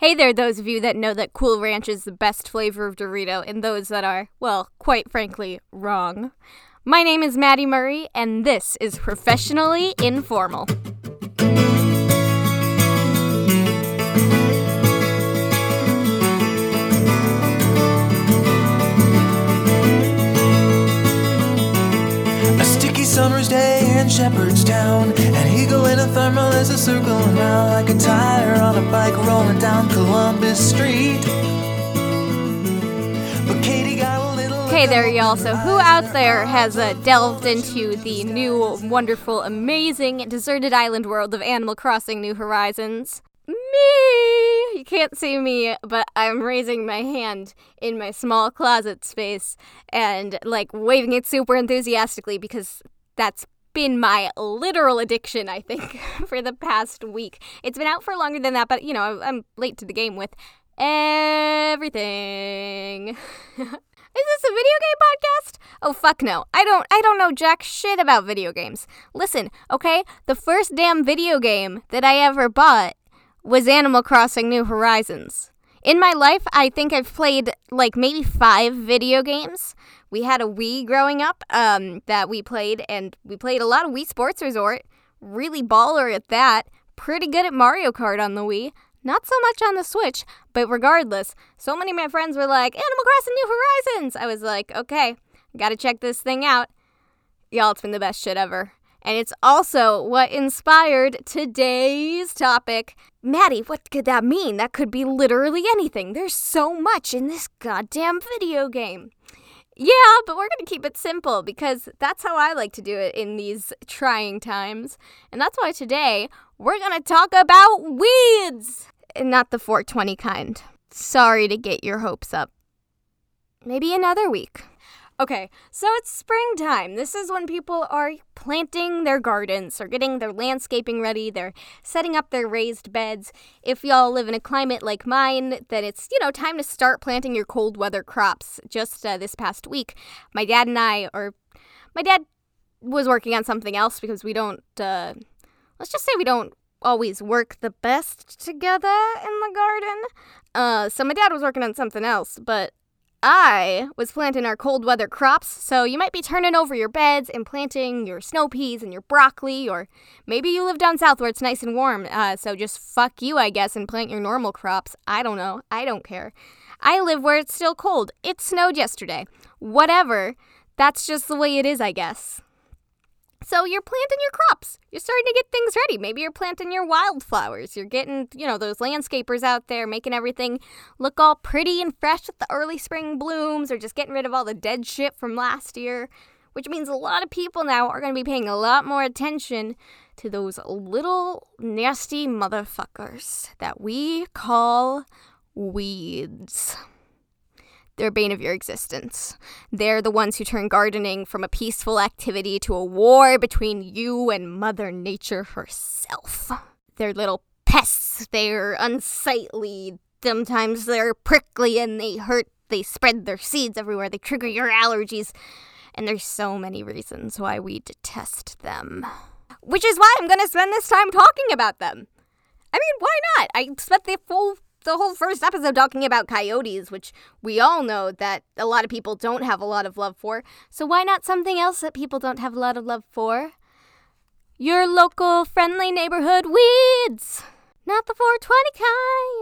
Hey there, those of you that know that Cool Ranch is the best flavor of Dorito, and those that are, well, quite frankly, wrong. My name is Maddie Murray, and this is Professionally Informal. Summer's day in Shepherdstown. An eagle in a thermal is a circling round like a tire on a bike rolling down Columbus Street. But Katie got a little. Hey there, y'all. So, who out there has uh, delved into the new, wonderful, amazing, deserted island world of Animal Crossing New Horizons? Me! You can't see me, but I'm raising my hand in my small closet space and like waving it super enthusiastically because that's been my literal addiction, I think, for the past week. It's been out for longer than that, but you know, I'm late to the game with everything. Is this a video game podcast? Oh fuck no. I don't I don't know jack shit about video games. Listen, okay? The first damn video game that I ever bought was Animal Crossing New Horizons. In my life, I think I've played like maybe 5 video games. We had a Wii growing up um that we played and we played a lot of Wii Sports Resort. Really baller at that. Pretty good at Mario Kart on the Wii. Not so much on the Switch, but regardless, so many of my friends were like, Animal Crossing New Horizons! I was like, okay, gotta check this thing out. Y'all, it's been the best shit ever. And it's also what inspired today's topic. Maddie, what could that mean? That could be literally anything. There's so much in this goddamn video game. Yeah, but we're going to keep it simple because that's how I like to do it in these trying times. And that's why today we're going to talk about weeds. And not the 420 kind. Sorry to get your hopes up. Maybe another week. Okay, so it's springtime. This is when people are planting their gardens or getting their landscaping ready. They're setting up their raised beds. If y'all live in a climate like mine, then it's, you know, time to start planting your cold weather crops. Just uh, this past week, my dad and I, or my dad was working on something else because we don't, uh, let's just say we don't always work the best together in the garden. Uh, so my dad was working on something else, but I was planting our cold weather crops, so you might be turning over your beds and planting your snow peas and your broccoli, or maybe you live down south where it's nice and warm, uh, so just fuck you, I guess, and plant your normal crops. I don't know. I don't care. I live where it's still cold. It snowed yesterday. Whatever. That's just the way it is, I guess. So you're planting your crops. You're starting to get things ready. Maybe you're planting your wildflowers. You're getting, you know, those landscapers out there making everything look all pretty and fresh with the early spring blooms or just getting rid of all the dead shit from last year, which means a lot of people now are going to be paying a lot more attention to those little nasty motherfuckers that we call weeds. They're a bane of your existence. They're the ones who turn gardening from a peaceful activity to a war between you and Mother Nature herself. They're little pests. They're unsightly. Sometimes they're prickly and they hurt. They spread their seeds everywhere. They trigger your allergies. And there's so many reasons why we detest them. Which is why I'm going to spend this time talking about them. I mean, why not? I spent the full the whole first episode talking about coyotes, which we all know that a lot of people don't have a lot of love for. So why not something else that people don't have a lot of love for? Your local friendly neighborhood weeds. Not the 420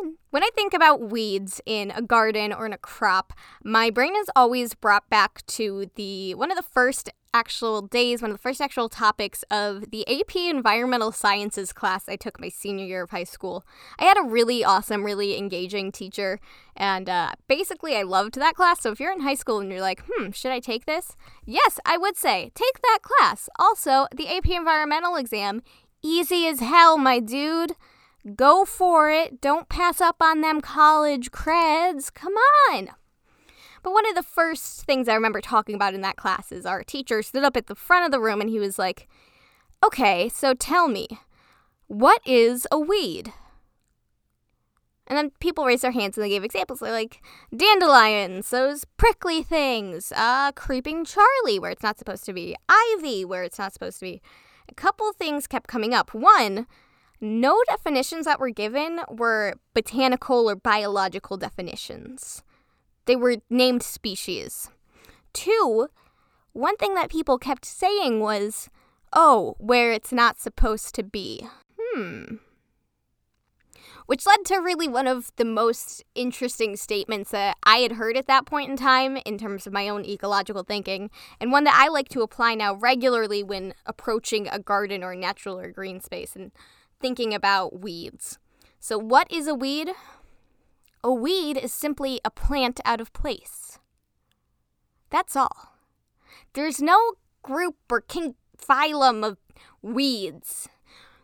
kind. When I think about weeds in a garden or in a crop, my brain is always brought back to the one of the first actual days, one of the first actual topics of the AP Environmental Sciences class I took my senior year of high school. I had a really awesome, really engaging teacher, and uh, basically I loved that class. So if you're in high school and you're like, hmm, should I take this? Yes, I would say take that class. Also, the AP Environmental exam, easy as hell, my dude. Go for it. Don't pass up on them college creds. Come on. But one of the first things I remember talking about in that class is our teacher stood up at the front of the room and he was like, Okay, so tell me, what is a weed? And then people raised their hands and they gave examples. They're like dandelions, those prickly things, uh, creeping Charlie, where it's not supposed to be, ivy, where it's not supposed to be. A couple things kept coming up. One, no definitions that were given were botanical or biological definitions. They were named species. Two, one thing that people kept saying was, oh, where it's not supposed to be. Hmm. Which led to really one of the most interesting statements that I had heard at that point in time in terms of my own ecological thinking, and one that I like to apply now regularly when approaching a garden or natural or green space and thinking about weeds. So, what is a weed? A weed is simply a plant out of place. That's all. There's no group or king phylum of weeds.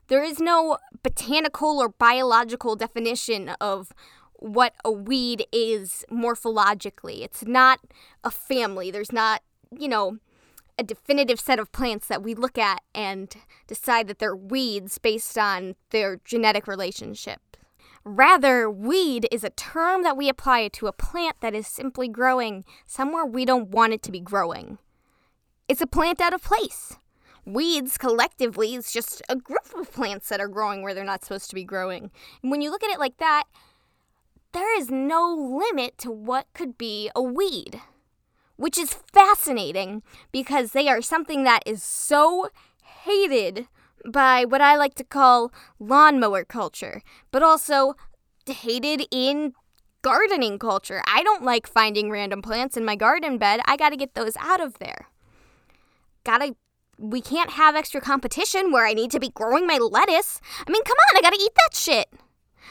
There is no botanical or biological definition of what a weed is morphologically. It's not a family. There's not, you know, a definitive set of plants that we look at and decide that they're weeds based on their genetic relationship. Rather, weed is a term that we apply to a plant that is simply growing somewhere we don't want it to be growing. It's a plant out of place. Weeds collectively is just a group of plants that are growing where they're not supposed to be growing. And when you look at it like that, there is no limit to what could be a weed which is fascinating because they are something that is so hated by what I like to call lawnmower culture, but also hated in gardening culture. I don't like finding random plants in my garden bed. I got to get those out of there. Got to we can't have extra competition where I need to be growing my lettuce. I mean, come on, I got to eat that shit.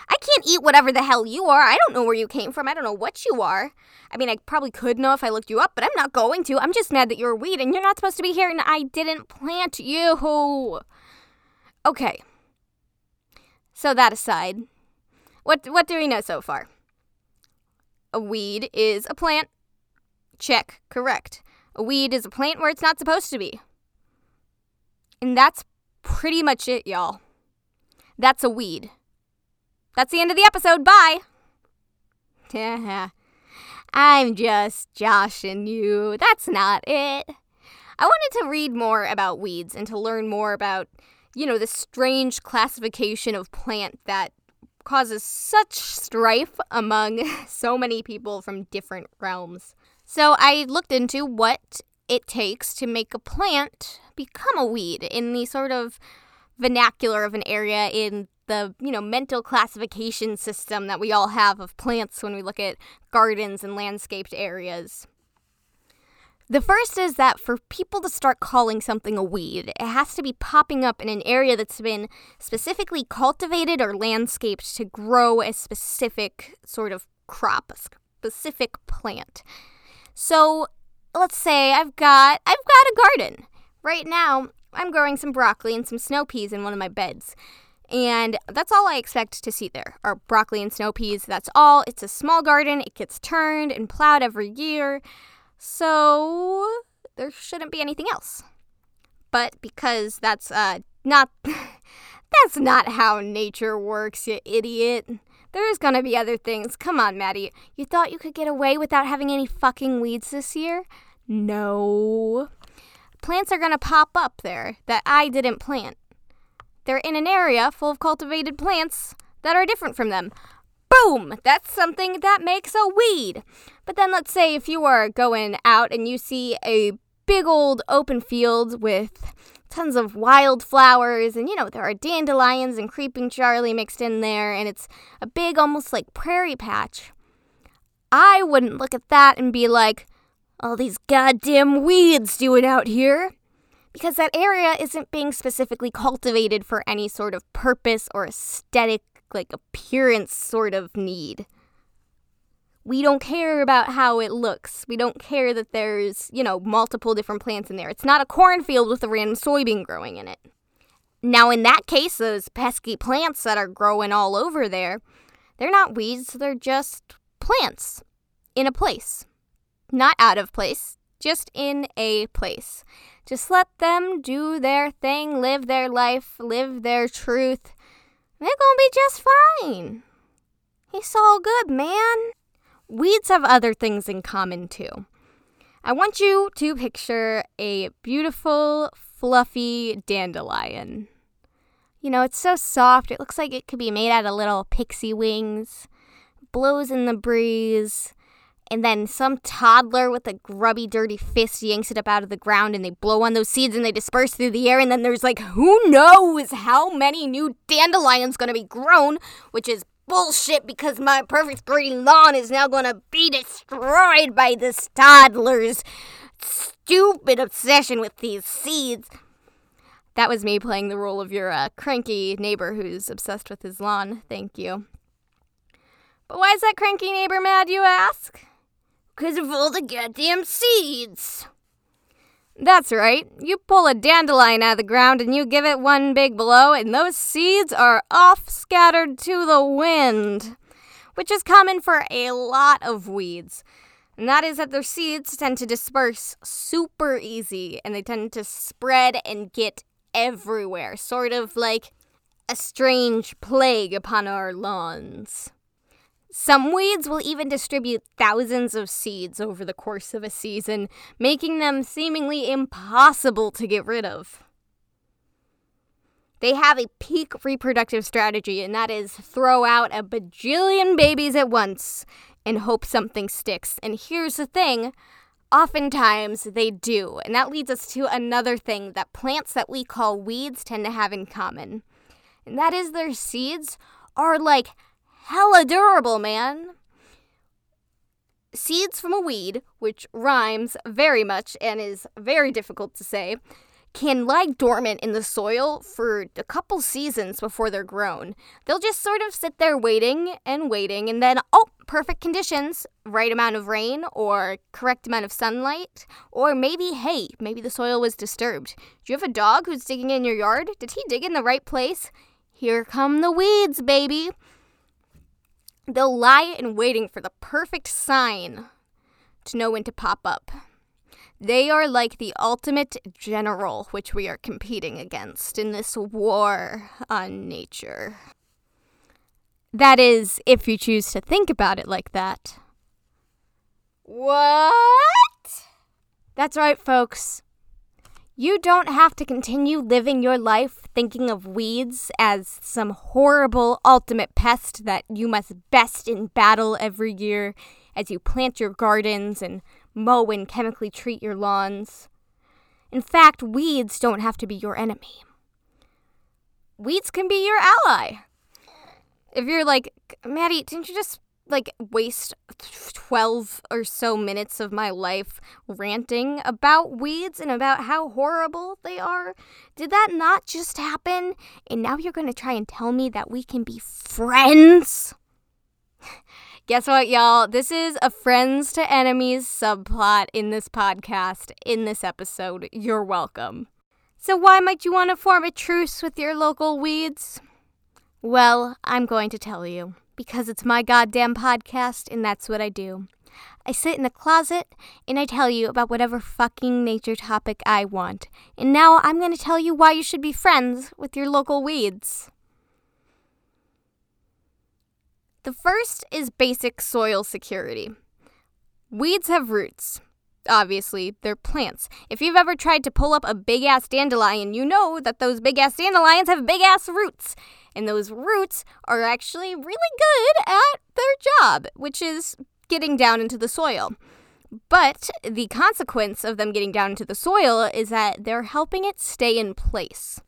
I can't eat whatever the hell you are. I don't know where you came from. I don't know what you are. I mean, I probably could know if I looked you up, but I'm not going to. I'm just mad that you're a weed and you're not supposed to be here and I didn't plant you. Okay. So that aside, what what do we know so far? A weed is a plant. Check. Correct. A weed is a plant where it's not supposed to be. And that's pretty much it, y'all. That's a weed. That's the end of the episode. Bye. I'm just joshing you. That's not it. I wanted to read more about weeds and to learn more about, you know, the strange classification of plant that causes such strife among so many people from different realms. So I looked into what it takes to make a plant become a weed in the sort of vernacular of an area in the you know mental classification system that we all have of plants when we look at gardens and landscaped areas. The first is that for people to start calling something a weed, it has to be popping up in an area that's been specifically cultivated or landscaped to grow a specific sort of crop, a specific plant. So, let's say I've got I've got a garden. Right now, I'm growing some broccoli and some snow peas in one of my beds. And that's all I expect to see there are broccoli and snow peas. That's all. It's a small garden. It gets turned and plowed every year. So there shouldn't be anything else. But because that's uh not that's not how nature works, you idiot. There's gonna be other things. Come on, Maddie. You thought you could get away without having any fucking weeds this year? No. Plants are gonna pop up there that I didn't plant. They're in an area full of cultivated plants that are different from them. Boom! That's something that makes a weed. But then let's say if you are going out and you see a big old open field with tons of wildflowers and you know there are dandelions and creeping charlie mixed in there and it's a big almost like prairie patch i wouldn't look at that and be like all these goddamn weeds doing out here because that area isn't being specifically cultivated for any sort of purpose or aesthetic, like appearance sort of need. We don't care about how it looks. We don't care that there's, you know, multiple different plants in there. It's not a cornfield with a random soybean growing in it. Now, in that case, those pesky plants that are growing all over there, they're not weeds, they're just plants in a place. Not out of place, just in a place. Just let them do their thing, live their life, live their truth. They're gonna be just fine. It's all good, man. Weeds have other things in common too. I want you to picture a beautiful, fluffy dandelion. You know, it's so soft. It looks like it could be made out of little pixie wings. Blows in the breeze. And then some toddler with a grubby, dirty fist yanks it up out of the ground and they blow on those seeds and they disperse through the air. And then there's like, who knows how many new dandelions gonna be grown, which is bullshit because my perfect green lawn is now gonna be destroyed by this toddler's stupid obsession with these seeds. That was me playing the role of your uh, cranky neighbor who's obsessed with his lawn. Thank you. But why is that cranky neighbor mad, you ask? Because of all the goddamn seeds. That's right. You pull a dandelion out of the ground and you give it one big blow, and those seeds are off scattered to the wind, which is common for a lot of weeds. And that is that their seeds tend to disperse super easy and they tend to spread and get everywhere, sort of like a strange plague upon our lawns. Some weeds will even distribute thousands of seeds over the course of a season, making them seemingly impossible to get rid of. They have a peak reproductive strategy, and that is throw out a bajillion babies at once and hope something sticks. And here's the thing oftentimes they do. And that leads us to another thing that plants that we call weeds tend to have in common. And that is their seeds are like hella durable, man. Seeds from a weed, which rhymes very much and is very difficult to say, can lie dormant in the soil for a couple seasons before they're grown. They'll just sort of sit there waiting and waiting, and then, oh, perfect conditions, right amount of rain, or correct amount of sunlight, or maybe, hey, maybe the soil was disturbed. Do you have a dog who's digging in your yard? Did he dig in the right place? Here come the weeds, baby. They'll lie in waiting for the perfect sign to know when to pop up. They are like the ultimate general which we are competing against in this war on nature. That is, if you choose to think about it like that. What? That's right, folks. You don't have to continue living your life thinking of weeds as some horrible ultimate pest that you must best in battle every year as you plant your gardens and mow and chemically treat your lawns. In fact, weeds don't have to be your enemy. Weeds can be your ally. If you're like, Maddie, didn't you just like waste 12 or so minutes of my life ranting about weeds and about how horrible they are? Did that not just happen? And now you're going to try and tell me that we can be friends? Guess what, y'all? This is a friends to enemies subplot in this podcast, in this episode. You're welcome. So, why might you want to form a truce with your local weeds? Well, I'm going to tell you. Because it's my goddamn podcast, and that's what I do. I sit in the closet and I tell you about whatever fucking nature topic I want. And now I'm going to tell you why you should be friends with your local weeds. The first is basic soil security. Weeds have roots. Obviously, they're plants. If you've ever tried to pull up a big ass dandelion, you know that those big ass dandelions have big ass roots. And those roots are actually really good at their job, which is getting down into the soil. But the consequence of them getting down into the soil is that they're helping it stay in place.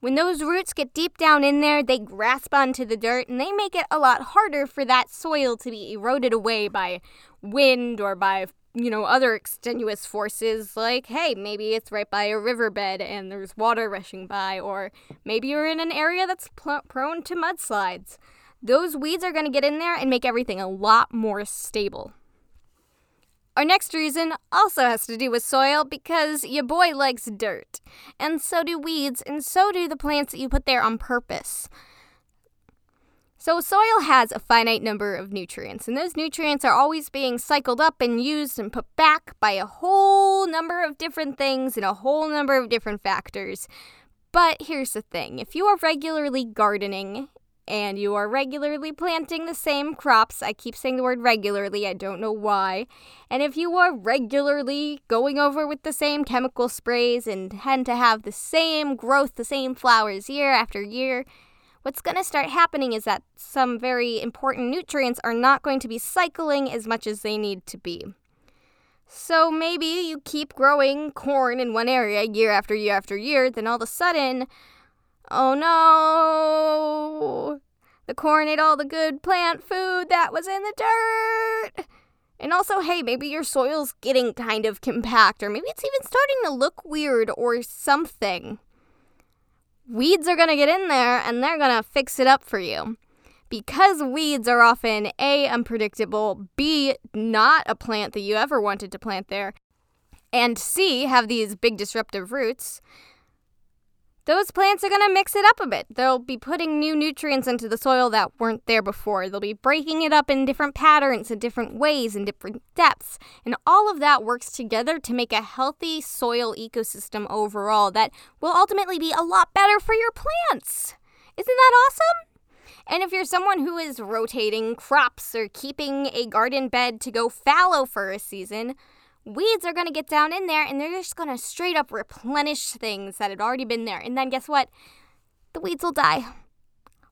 When those roots get deep down in there, they grasp onto the dirt and they make it a lot harder for that soil to be eroded away by wind or by, you know, other extenuous forces like, hey, maybe it's right by a riverbed and there's water rushing by, or maybe you're in an area that's pl- prone to mudslides. Those weeds are going to get in there and make everything a lot more stable. Our next reason also has to do with soil because your boy likes dirt. And so do weeds, and so do the plants that you put there on purpose. So, soil has a finite number of nutrients, and those nutrients are always being cycled up and used and put back by a whole number of different things and a whole number of different factors. But here's the thing if you are regularly gardening and you are regularly planting the same crops, I keep saying the word regularly, I don't know why. And if you are regularly going over with the same chemical sprays and tend to have the same growth, the same flowers year after year, what's going to start happening is that some very important nutrients are not going to be cycling as much as they need to be. So maybe you keep growing corn in one area year after year after year, then all of a sudden, oh no, the corn ate all the good plant food that was in the dirt. And also, hey, maybe your soil's getting kind of compact, or maybe it's even starting to look weird or something. Weeds are gonna get in there and they're gonna fix it up for you. Because weeds are often A, unpredictable, B, not a plant that you ever wanted to plant there, and C, have these big disruptive roots, those plants are going to mix it up a bit. They'll be putting new nutrients into the soil that weren't there before. They'll be breaking it up in different patterns, in different ways, in different depths. And all of that works together to make a healthy soil ecosystem overall that will ultimately be a lot better for your plants. Isn't that awesome? And if you're someone who is rotating crops or keeping a garden bed to go fallow for a season, weeds are going to get down in there and they're just going to straight up replenish things that had already been there. And then guess what? The weeds will die.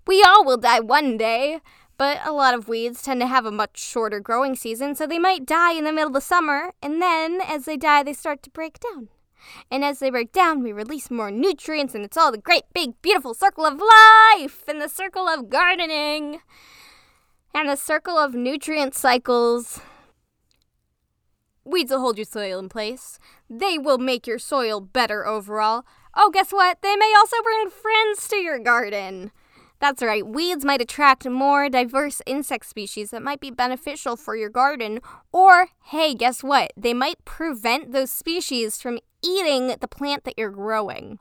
We all will die one day, but a lot of weeds tend to have a much shorter growing season, so they might die in the middle of the summer, and then as they die, they start to break down. And as they break down, we release more nutrients, and it's all the great, big, beautiful circle of life and the circle of gardening and the circle of nutrient cycles. Weeds will hold your soil in place. They will make your soil better overall. Oh, guess what? They may also bring friends to your garden. That's right, weeds might attract more diverse insect species that might be beneficial for your garden. Or, hey, guess what? They might prevent those species from eating the plant that you're growing.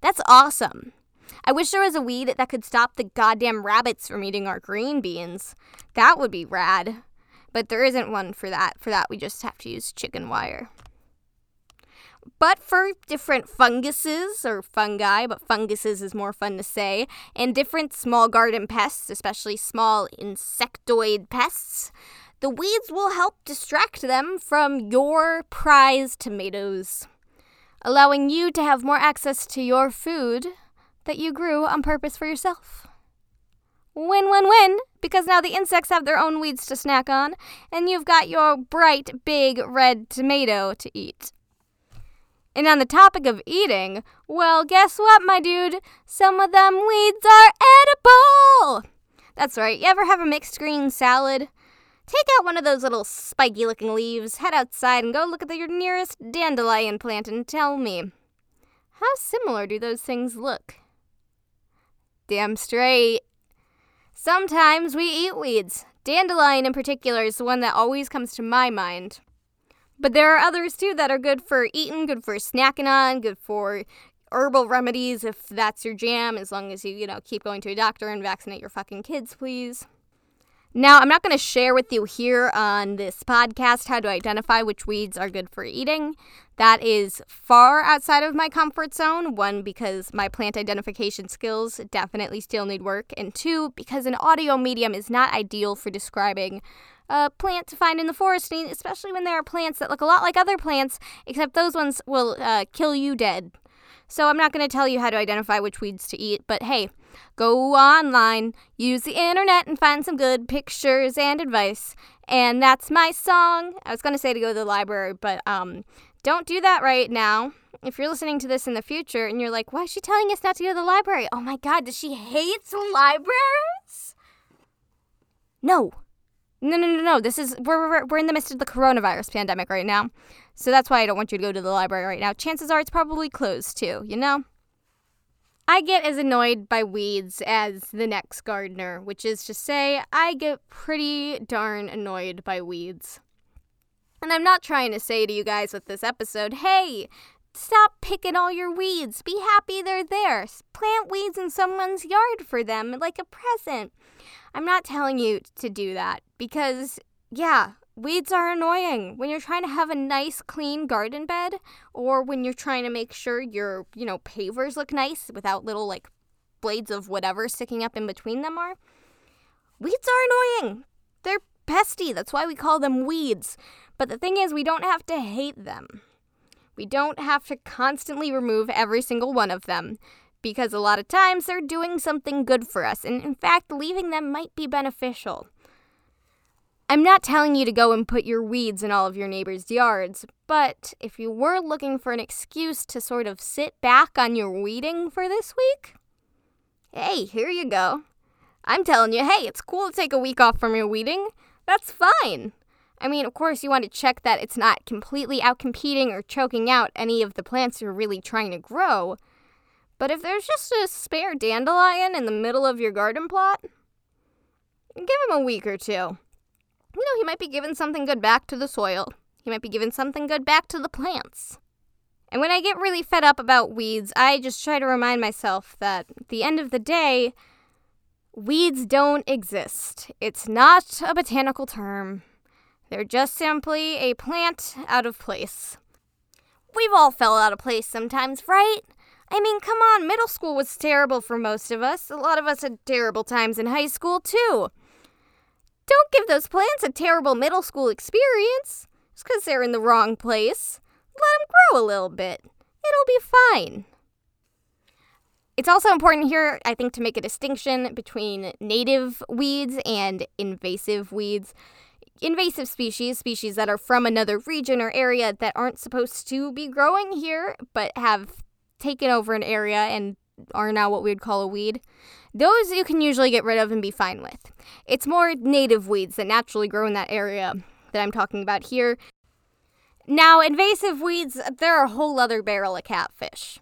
That's awesome. I wish there was a weed that could stop the goddamn rabbits from eating our green beans. That would be rad. But there isn't one for that. For that, we just have to use chicken wire. But for different funguses or fungi, but funguses is more fun to say, and different small garden pests, especially small insectoid pests, the weeds will help distract them from your prize tomatoes, allowing you to have more access to your food that you grew on purpose for yourself. Win win win, because now the insects have their own weeds to snack on, and you've got your bright, big red tomato to eat. And on the topic of eating, well, guess what, my dude? Some of them weeds are edible! That's right, you ever have a mixed green salad? Take out one of those little spiky looking leaves, head outside, and go look at the, your nearest dandelion plant and tell me. How similar do those things look? Damn straight. Sometimes we eat weeds. Dandelion, in particular, is the one that always comes to my mind. But there are others too that are good for eating, good for snacking on, good for herbal remedies if that's your jam, as long as you, you know, keep going to a doctor and vaccinate your fucking kids, please. Now, I'm not going to share with you here on this podcast how to identify which weeds are good for eating. That is far outside of my comfort zone. One, because my plant identification skills definitely still need work. And two, because an audio medium is not ideal for describing a plant to find in the forest, especially when there are plants that look a lot like other plants, except those ones will uh, kill you dead. So I'm not going to tell you how to identify which weeds to eat, but hey, Go online, use the internet, and find some good pictures and advice. And that's my song. I was going to say to go to the library, but um, don't do that right now. If you're listening to this in the future and you're like, why is she telling us not to go to the library? Oh my God, does she hate libraries? No. No, no, no, no. This is, we're, we're, we're in the midst of the coronavirus pandemic right now. So that's why I don't want you to go to the library right now. Chances are it's probably closed too, you know? I get as annoyed by weeds as the next gardener, which is to say, I get pretty darn annoyed by weeds. And I'm not trying to say to you guys with this episode, hey, stop picking all your weeds. Be happy they're there. Plant weeds in someone's yard for them like a present. I'm not telling you to do that because, yeah, Weeds are annoying when you're trying to have a nice clean garden bed or when you're trying to make sure your, you know, pavers look nice without little like blades of whatever sticking up in between them are. Weeds are annoying. They're pesty. That's why we call them weeds. But the thing is, we don't have to hate them. We don't have to constantly remove every single one of them because a lot of times they're doing something good for us, and in fact, leaving them might be beneficial. I'm not telling you to go and put your weeds in all of your neighbors' yards, but if you were looking for an excuse to sort of sit back on your weeding for this week, hey, here you go. I'm telling you, hey, it's cool to take a week off from your weeding. That's fine. I mean, of course, you want to check that it's not completely outcompeting or choking out any of the plants you're really trying to grow. But if there's just a spare dandelion in the middle of your garden plot, give him a week or two. You know, he might be giving something good back to the soil. He might be giving something good back to the plants. And when I get really fed up about weeds, I just try to remind myself that at the end of the day, weeds don't exist. It's not a botanical term. They're just simply a plant out of place. We've all fell out of place sometimes, right? I mean, come on, middle school was terrible for most of us. A lot of us had terrible times in high school, too. Don't give those plants a terrible middle school experience. Just because they're in the wrong place. Let them grow a little bit. It'll be fine. It's also important here, I think, to make a distinction between native weeds and invasive weeds invasive species, species that are from another region or area that aren't supposed to be growing here but have taken over an area and are now what we would call a weed. Those you can usually get rid of and be fine with. It's more native weeds that naturally grow in that area that I'm talking about here. Now, invasive weeds, they're a whole other barrel of catfish.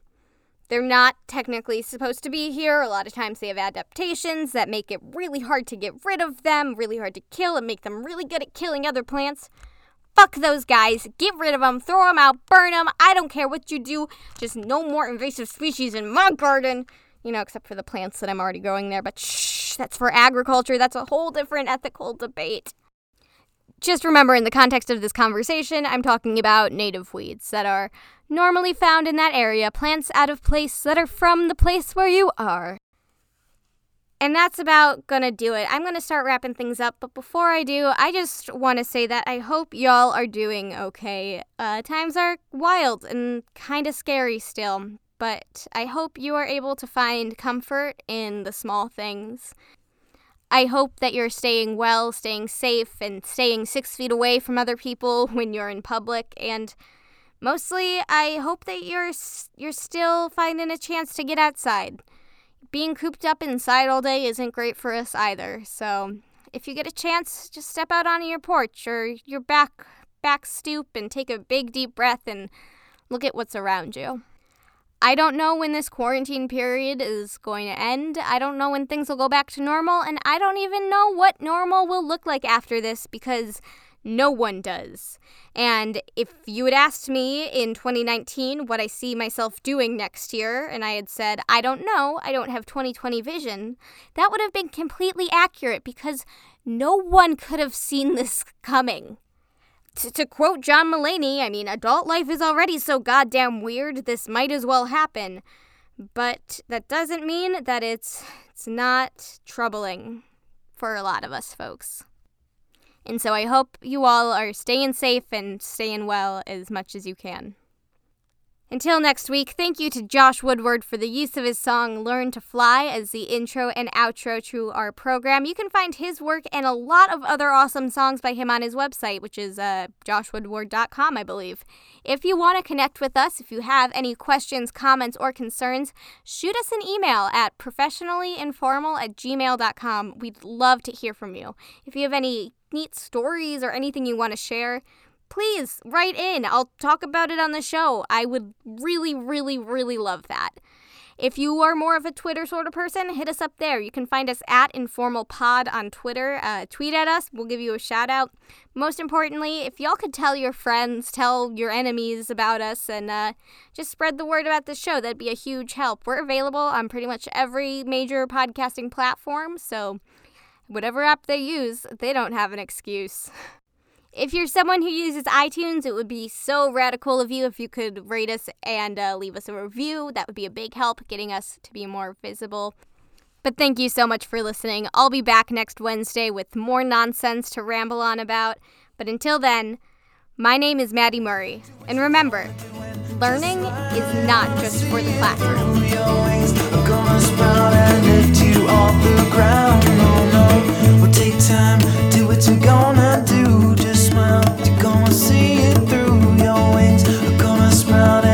They're not technically supposed to be here. A lot of times they have adaptations that make it really hard to get rid of them, really hard to kill, and make them really good at killing other plants. Fuck those guys. Get rid of them. Throw them out. Burn them. I don't care what you do. Just no more invasive species in my garden. You know, except for the plants that I'm already growing there. But shh, that's for agriculture. That's a whole different ethical debate. Just remember, in the context of this conversation, I'm talking about native weeds that are normally found in that area, plants out of place that are from the place where you are. And that's about gonna do it. I'm gonna start wrapping things up, but before I do, I just wanna say that I hope y'all are doing okay. Uh, times are wild and kinda scary still, but I hope you are able to find comfort in the small things. I hope that you're staying well, staying safe, and staying six feet away from other people when you're in public. And mostly, I hope that you're you're still finding a chance to get outside. Being cooped up inside all day isn't great for us either. So, if you get a chance, just step out onto your porch or your back back stoop and take a big deep breath and look at what's around you. I don't know when this quarantine period is going to end. I don't know when things will go back to normal, and I don't even know what normal will look like after this because no one does. And if you had asked me in 2019 what I see myself doing next year, and I had said, I don't know, I don't have 2020 vision, that would have been completely accurate because no one could have seen this coming to, to quote John Mulaney, I mean, adult life is already so goddamn weird, this might as well happen. But that doesn't mean that it's it's not troubling for a lot of us folks. And so I hope you all are staying safe and staying well as much as you can. Until next week, thank you to Josh Woodward for the use of his song Learn to Fly as the intro and outro to our program. You can find his work and a lot of other awesome songs by him on his website, which is uh, joshwoodward.com, I believe. If you want to connect with us, if you have any questions, comments, or concerns, shoot us an email at professionallyinformal at gmail.com. We'd love to hear from you. If you have any neat stories or anything you want to share, please write in. I'll talk about it on the show. I would really, really, really love that. If you are more of a Twitter sort of person, hit us up there. You can find us at Informal Pod on Twitter. Uh, tweet at us, we'll give you a shout out. Most importantly, if y'all could tell your friends, tell your enemies about us, and uh, just spread the word about the show, that'd be a huge help. We're available on pretty much every major podcasting platform, so whatever app they use, they don't have an excuse. If you're someone who uses iTunes, it would be so radical of you if you could rate us and uh, leave us a review. That would be a big help getting us to be more visible. But thank you so much for listening. I'll be back next Wednesday with more nonsense to ramble on about. But until then, my name is Maddie Murray. And remember, learning is not just for the classroom. Gonna sprout and lift you off the ground. No, no, well, take time, do what you're gonna do. Just smile, you're gonna see it through. Your wings are gonna sprout